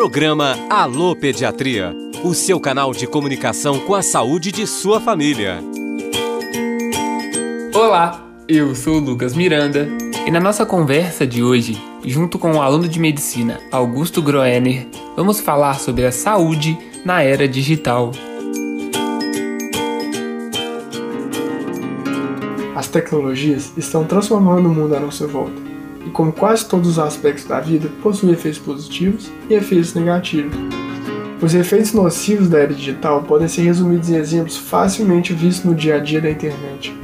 Programa Alô Pediatria, o seu canal de comunicação com a saúde de sua família. Olá, eu sou o Lucas Miranda e na nossa conversa de hoje, junto com o aluno de medicina Augusto Groener, vamos falar sobre a saúde na era digital. As tecnologias estão transformando o mundo à nossa volta e, como quase todos os aspectos da vida, possui efeitos positivos e efeitos negativos. Os efeitos nocivos da era digital podem ser resumidos em exemplos facilmente vistos no dia a dia da internet,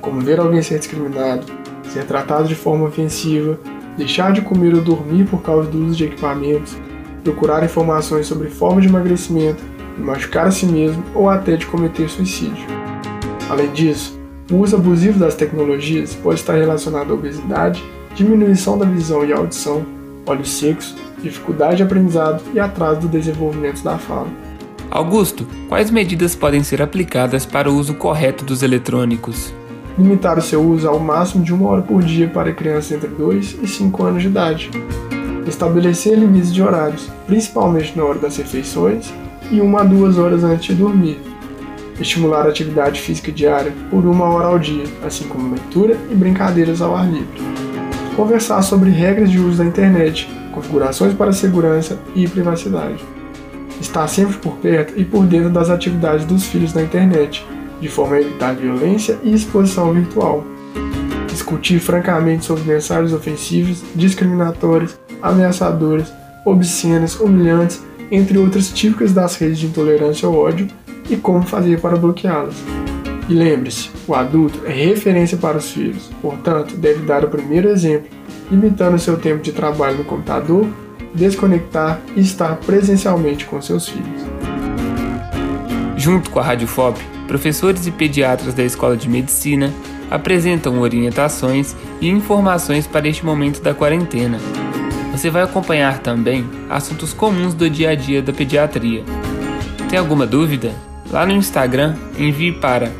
como ver alguém ser discriminado, ser tratado de forma ofensiva, deixar de comer ou dormir por causa do uso de equipamentos, procurar informações sobre formas de emagrecimento, machucar a si mesmo ou até de cometer suicídio. Além disso, o uso abusivo das tecnologias pode estar relacionado à obesidade, diminuição da visão e audição, olhos secos, dificuldade de aprendizado e atraso do desenvolvimento da fala. Augusto, quais medidas podem ser aplicadas para o uso correto dos eletrônicos? Limitar o seu uso ao máximo de uma hora por dia para crianças entre 2 e 5 anos de idade. Estabelecer limites de horários, principalmente na hora das refeições e uma a duas horas antes de dormir. Estimular a atividade física diária por uma hora ao dia, assim como leitura e brincadeiras ao ar livre conversar sobre regras de uso da internet, configurações para segurança e privacidade. Estar sempre por perto e por dentro das atividades dos filhos na internet, de forma a evitar violência e exposição virtual. Discutir francamente sobre mensagens ofensivas, discriminatórias, ameaçadoras, obscenas, humilhantes, entre outras típicas das redes de intolerância ou ódio, e como fazer para bloqueá-las. E lembre-se, o adulto é referência para os filhos, portanto, deve dar o primeiro exemplo, limitando seu tempo de trabalho no computador, desconectar e estar presencialmente com seus filhos. Junto com a Rádio FOP, professores e pediatras da Escola de Medicina apresentam orientações e informações para este momento da quarentena. Você vai acompanhar também assuntos comuns do dia a dia da pediatria. Tem alguma dúvida? Lá no Instagram, envie para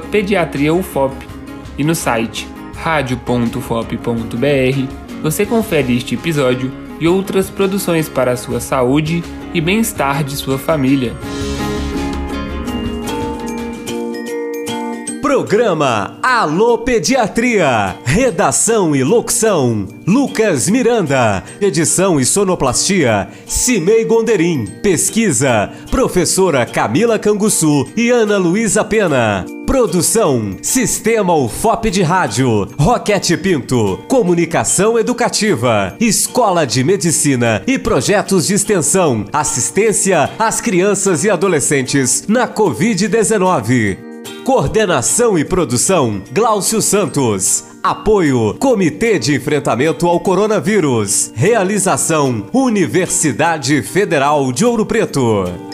pediatriaufop e no site radio.fop.br você confere este episódio e outras produções para a sua saúde e bem-estar de sua família. Programa Alô Pediatria. Redação e locução: Lucas Miranda. Edição e sonoplastia: Cimei Gonderim. Pesquisa: Professora Camila Canguçu e Ana Luísa Pena. Produção: Sistema UFOP de Rádio, Roquete Pinto, Comunicação Educativa, Escola de Medicina e Projetos de Extensão, Assistência às Crianças e Adolescentes na Covid-19. Coordenação e produção: Glaucio Santos. Apoio: Comitê de Enfrentamento ao Coronavírus. Realização: Universidade Federal de Ouro Preto.